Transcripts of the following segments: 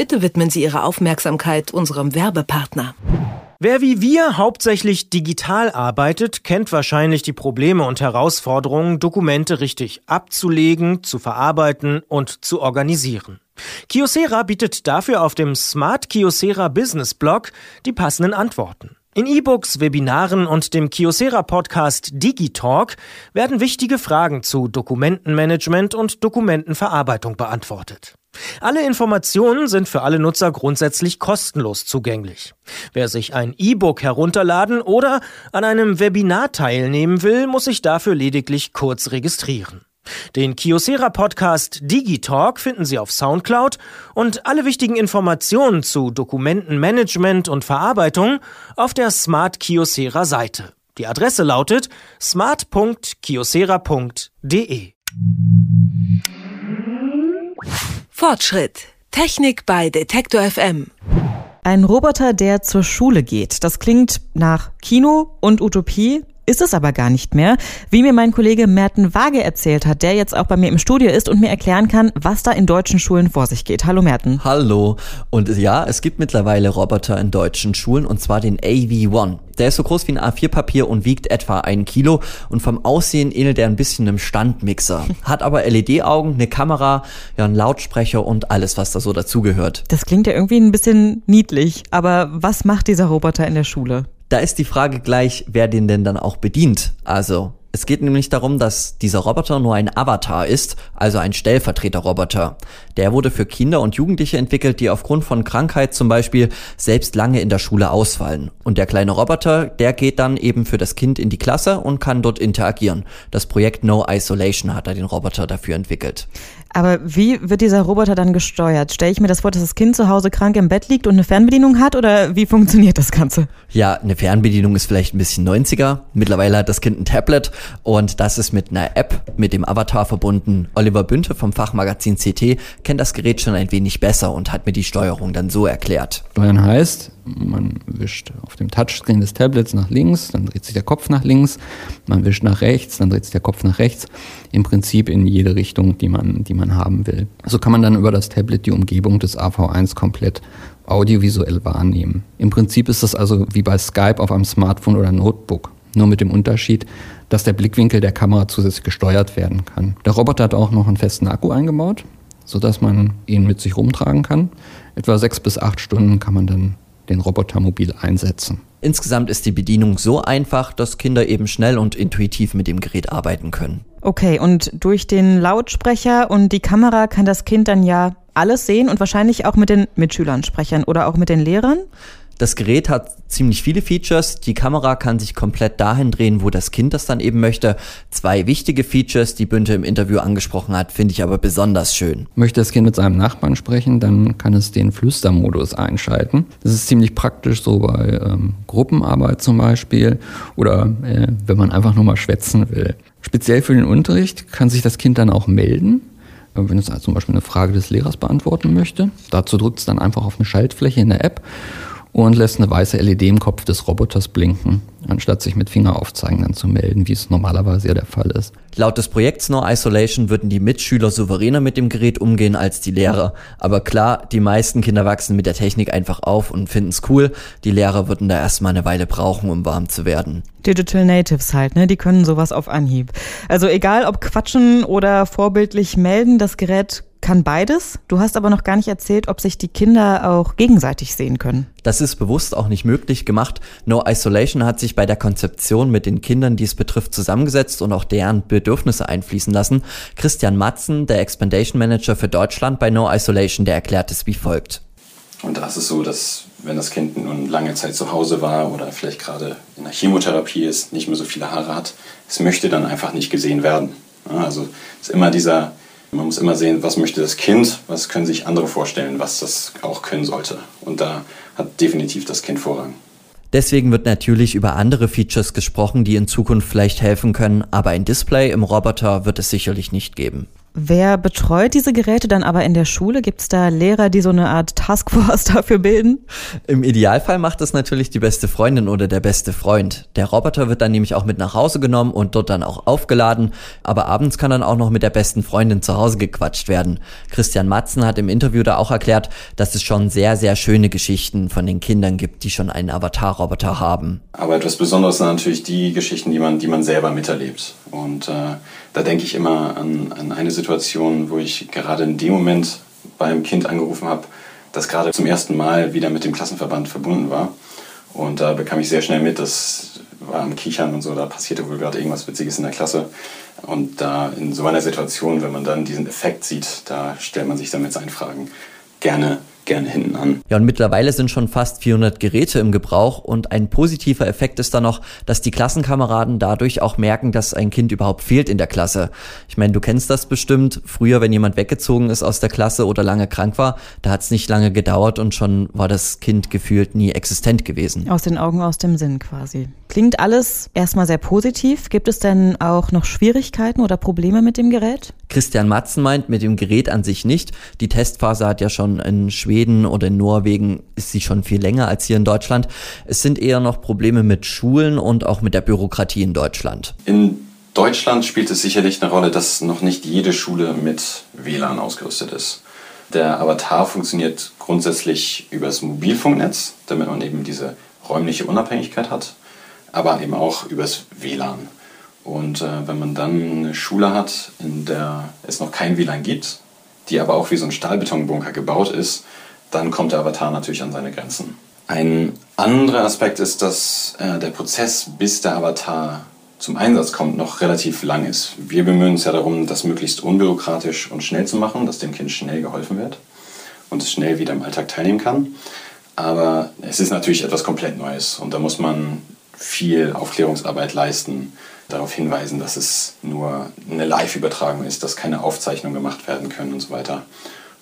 Bitte widmen Sie Ihre Aufmerksamkeit unserem Werbepartner. Wer wie wir hauptsächlich digital arbeitet, kennt wahrscheinlich die Probleme und Herausforderungen, Dokumente richtig abzulegen, zu verarbeiten und zu organisieren. Kiosera bietet dafür auf dem Smart Kiosera Business Blog die passenden Antworten. In E-Books, Webinaren und dem Kiosera Podcast Digitalk werden wichtige Fragen zu Dokumentenmanagement und Dokumentenverarbeitung beantwortet. Alle Informationen sind für alle Nutzer grundsätzlich kostenlos zugänglich. Wer sich ein E-Book herunterladen oder an einem Webinar teilnehmen will, muss sich dafür lediglich kurz registrieren. Den Kiosera Podcast Digitalk finden Sie auf Soundcloud und alle wichtigen Informationen zu Dokumentenmanagement und Verarbeitung auf der Smart Kiosera Seite. Die Adresse lautet smart.kiosera.de. Fortschritt. Technik bei Detektor FM. Ein Roboter, der zur Schule geht. Das klingt nach Kino und Utopie, ist es aber gar nicht mehr, wie mir mein Kollege Merten Waage erzählt hat, der jetzt auch bei mir im Studio ist und mir erklären kann, was da in deutschen Schulen vor sich geht. Hallo Merten. Hallo. Und ja, es gibt mittlerweile Roboter in deutschen Schulen und zwar den AV1. Der ist so groß wie ein A4-Papier und wiegt etwa ein Kilo und vom Aussehen ähnelt er ein bisschen einem Standmixer. Hat aber LED-Augen, eine Kamera, ja, einen Lautsprecher und alles, was da so dazugehört. Das klingt ja irgendwie ein bisschen niedlich, aber was macht dieser Roboter in der Schule? Da ist die Frage gleich, wer den denn dann auch bedient. Also, es geht nämlich darum, dass dieser Roboter nur ein Avatar ist, also ein Stellvertreterroboter. Der wurde für Kinder und Jugendliche entwickelt, die aufgrund von Krankheit zum Beispiel selbst lange in der Schule ausfallen. Und der kleine Roboter, der geht dann eben für das Kind in die Klasse und kann dort interagieren. Das Projekt No Isolation hat er den Roboter dafür entwickelt. Aber wie wird dieser Roboter dann gesteuert? Stelle ich mir das vor, dass das Kind zu Hause krank im Bett liegt und eine Fernbedienung hat oder wie funktioniert das Ganze? Ja, eine Fernbedienung ist vielleicht ein bisschen 90er. Mittlerweile hat das Kind ein Tablet und das ist mit einer App mit dem Avatar verbunden. Oliver Bünte vom Fachmagazin CT kennt das Gerät schon ein wenig besser und hat mir die Steuerung dann so erklärt. Steuern heißt, man wischt auf dem Touchscreen des Tablets nach links, dann dreht sich der Kopf nach links, man wischt nach rechts, dann dreht sich der Kopf nach rechts. Im Prinzip in jede Richtung, die man, die man haben will. So kann man dann über das Tablet die Umgebung des AV1 komplett audiovisuell wahrnehmen. Im Prinzip ist das also wie bei Skype auf einem Smartphone oder Notebook. Nur mit dem Unterschied, dass der Blickwinkel der Kamera zusätzlich gesteuert werden kann. Der Roboter hat auch noch einen festen Akku eingebaut, sodass man ihn mit sich rumtragen kann. Etwa sechs bis acht Stunden kann man dann den Roboter mobil einsetzen. Insgesamt ist die Bedienung so einfach, dass Kinder eben schnell und intuitiv mit dem Gerät arbeiten können. Okay, und durch den Lautsprecher und die Kamera kann das Kind dann ja alles sehen und wahrscheinlich auch mit den Mitschülern sprechen oder auch mit den Lehrern? Das Gerät hat ziemlich viele Features. Die Kamera kann sich komplett dahin drehen, wo das Kind das dann eben möchte. Zwei wichtige Features, die Bünte im Interview angesprochen hat, finde ich aber besonders schön. Möchte das Kind mit seinem Nachbarn sprechen, dann kann es den Flüstermodus einschalten. Das ist ziemlich praktisch so bei ähm, Gruppenarbeit zum Beispiel oder äh, wenn man einfach nur mal schwätzen will. Speziell für den Unterricht kann sich das Kind dann auch melden wenn es zum Beispiel eine Frage des Lehrers beantworten möchte. Dazu drückt es dann einfach auf eine Schaltfläche in der App und lässt eine weiße LED im Kopf des Roboters blinken, anstatt sich mit Fingeraufzeigen dann zu melden, wie es normalerweise ja der Fall ist. Laut des Projekts No Isolation würden die Mitschüler souveräner mit dem Gerät umgehen als die Lehrer. Aber klar, die meisten Kinder wachsen mit der Technik einfach auf und finden es cool. Die Lehrer würden da erstmal eine Weile brauchen, um warm zu werden. Digital Natives halt, ne? Die können sowas auf Anhieb. Also egal ob quatschen oder vorbildlich melden, das Gerät kann beides. Du hast aber noch gar nicht erzählt, ob sich die Kinder auch gegenseitig sehen können. Das ist bewusst auch nicht möglich gemacht. No Isolation hat sich bei der Konzeption mit den Kindern, die es betrifft, zusammengesetzt und auch deren Bedürfnisse einfließen lassen. Christian Matzen, der Expandation Manager für Deutschland bei No Isolation, der erklärt es wie folgt. Und da ist es so, dass wenn das Kind nun lange Zeit zu Hause war oder vielleicht gerade in der Chemotherapie ist, nicht mehr so viele Haare hat, es möchte dann einfach nicht gesehen werden. Also es ist immer dieser man muss immer sehen, was möchte das Kind, was können sich andere vorstellen, was das auch können sollte. Und da hat definitiv das Kind Vorrang. Deswegen wird natürlich über andere Features gesprochen, die in Zukunft vielleicht helfen können, aber ein Display im Roboter wird es sicherlich nicht geben. Wer betreut diese Geräte dann aber in der Schule? Gibt es da Lehrer, die so eine Art Taskforce dafür bilden? Im Idealfall macht das natürlich die beste Freundin oder der beste Freund. Der Roboter wird dann nämlich auch mit nach Hause genommen und dort dann auch aufgeladen, aber abends kann dann auch noch mit der besten Freundin zu Hause gequatscht werden. Christian Matzen hat im Interview da auch erklärt, dass es schon sehr, sehr schöne Geschichten von den Kindern gibt, die schon einen Avatar-Roboter haben. Aber etwas Besonderes sind natürlich die Geschichten, die man, die man selber miterlebt. Und äh, da denke ich immer an, an eine Situation, wo ich gerade in dem Moment beim Kind angerufen habe, das gerade zum ersten Mal wieder mit dem Klassenverband verbunden war. Und da bekam ich sehr schnell mit, das war am Kichern und so, da passierte wohl gerade irgendwas Witziges in der Klasse. Und da in so einer Situation, wenn man dann diesen Effekt sieht, da stellt man sich dann mit seinen Fragen gerne gerne hinten an. Ja, und mittlerweile sind schon fast 400 Geräte im Gebrauch und ein positiver Effekt ist dann noch, dass die Klassenkameraden dadurch auch merken, dass ein Kind überhaupt fehlt in der Klasse. Ich meine, du kennst das bestimmt. Früher, wenn jemand weggezogen ist aus der Klasse oder lange krank war, da hat es nicht lange gedauert und schon war das Kind gefühlt nie existent gewesen. Aus den Augen, aus dem Sinn quasi. Klingt alles erstmal sehr positiv. Gibt es denn auch noch Schwierigkeiten oder Probleme mit dem Gerät? Christian Matzen meint mit dem Gerät an sich nicht. Die Testphase hat ja schon in Schweden oder in Norwegen ist sie schon viel länger als hier in Deutschland. Es sind eher noch Probleme mit Schulen und auch mit der Bürokratie in Deutschland. In Deutschland spielt es sicherlich eine Rolle, dass noch nicht jede Schule mit WLAN ausgerüstet ist. Der Avatar funktioniert grundsätzlich übers Mobilfunknetz, damit man eben diese räumliche Unabhängigkeit hat aber eben auch übers WLAN. Und äh, wenn man dann eine Schule hat, in der es noch kein WLAN gibt, die aber auch wie so ein Stahlbetonbunker gebaut ist, dann kommt der Avatar natürlich an seine Grenzen. Ein anderer Aspekt ist, dass äh, der Prozess, bis der Avatar zum Einsatz kommt, noch relativ lang ist. Wir bemühen uns ja darum, das möglichst unbürokratisch und schnell zu machen, dass dem Kind schnell geholfen wird und es schnell wieder im Alltag teilnehmen kann. Aber es ist natürlich etwas komplett Neues und da muss man viel Aufklärungsarbeit leisten, darauf hinweisen, dass es nur eine Live-Übertragung ist, dass keine Aufzeichnungen gemacht werden können und so weiter.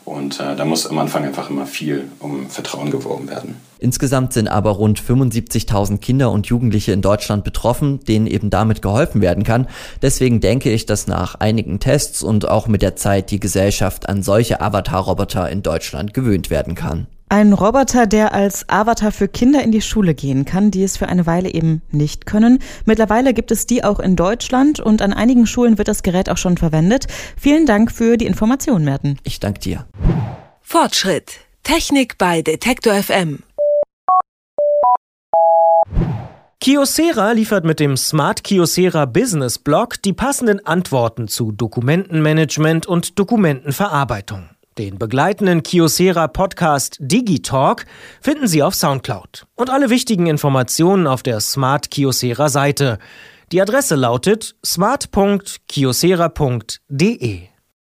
Und äh, da muss am Anfang einfach immer viel um Vertrauen geworben werden. Insgesamt sind aber rund 75.000 Kinder und Jugendliche in Deutschland betroffen, denen eben damit geholfen werden kann. Deswegen denke ich, dass nach einigen Tests und auch mit der Zeit die Gesellschaft an solche Avatar-Roboter in Deutschland gewöhnt werden kann. Ein Roboter, der als Avatar für Kinder in die Schule gehen kann, die es für eine Weile eben nicht können. Mittlerweile gibt es die auch in Deutschland und an einigen Schulen wird das Gerät auch schon verwendet. Vielen Dank für die Information, Merten. Ich danke dir. Fortschritt. Technik bei Detektor FM. Kiosera liefert mit dem Smart Kiosera Business Blog die passenden Antworten zu Dokumentenmanagement und Dokumentenverarbeitung. Den begleitenden Kiosera Podcast Digitalk finden Sie auf Soundcloud und alle wichtigen Informationen auf der Smart Kiosera Seite. Die Adresse lautet smart.kiosera.de.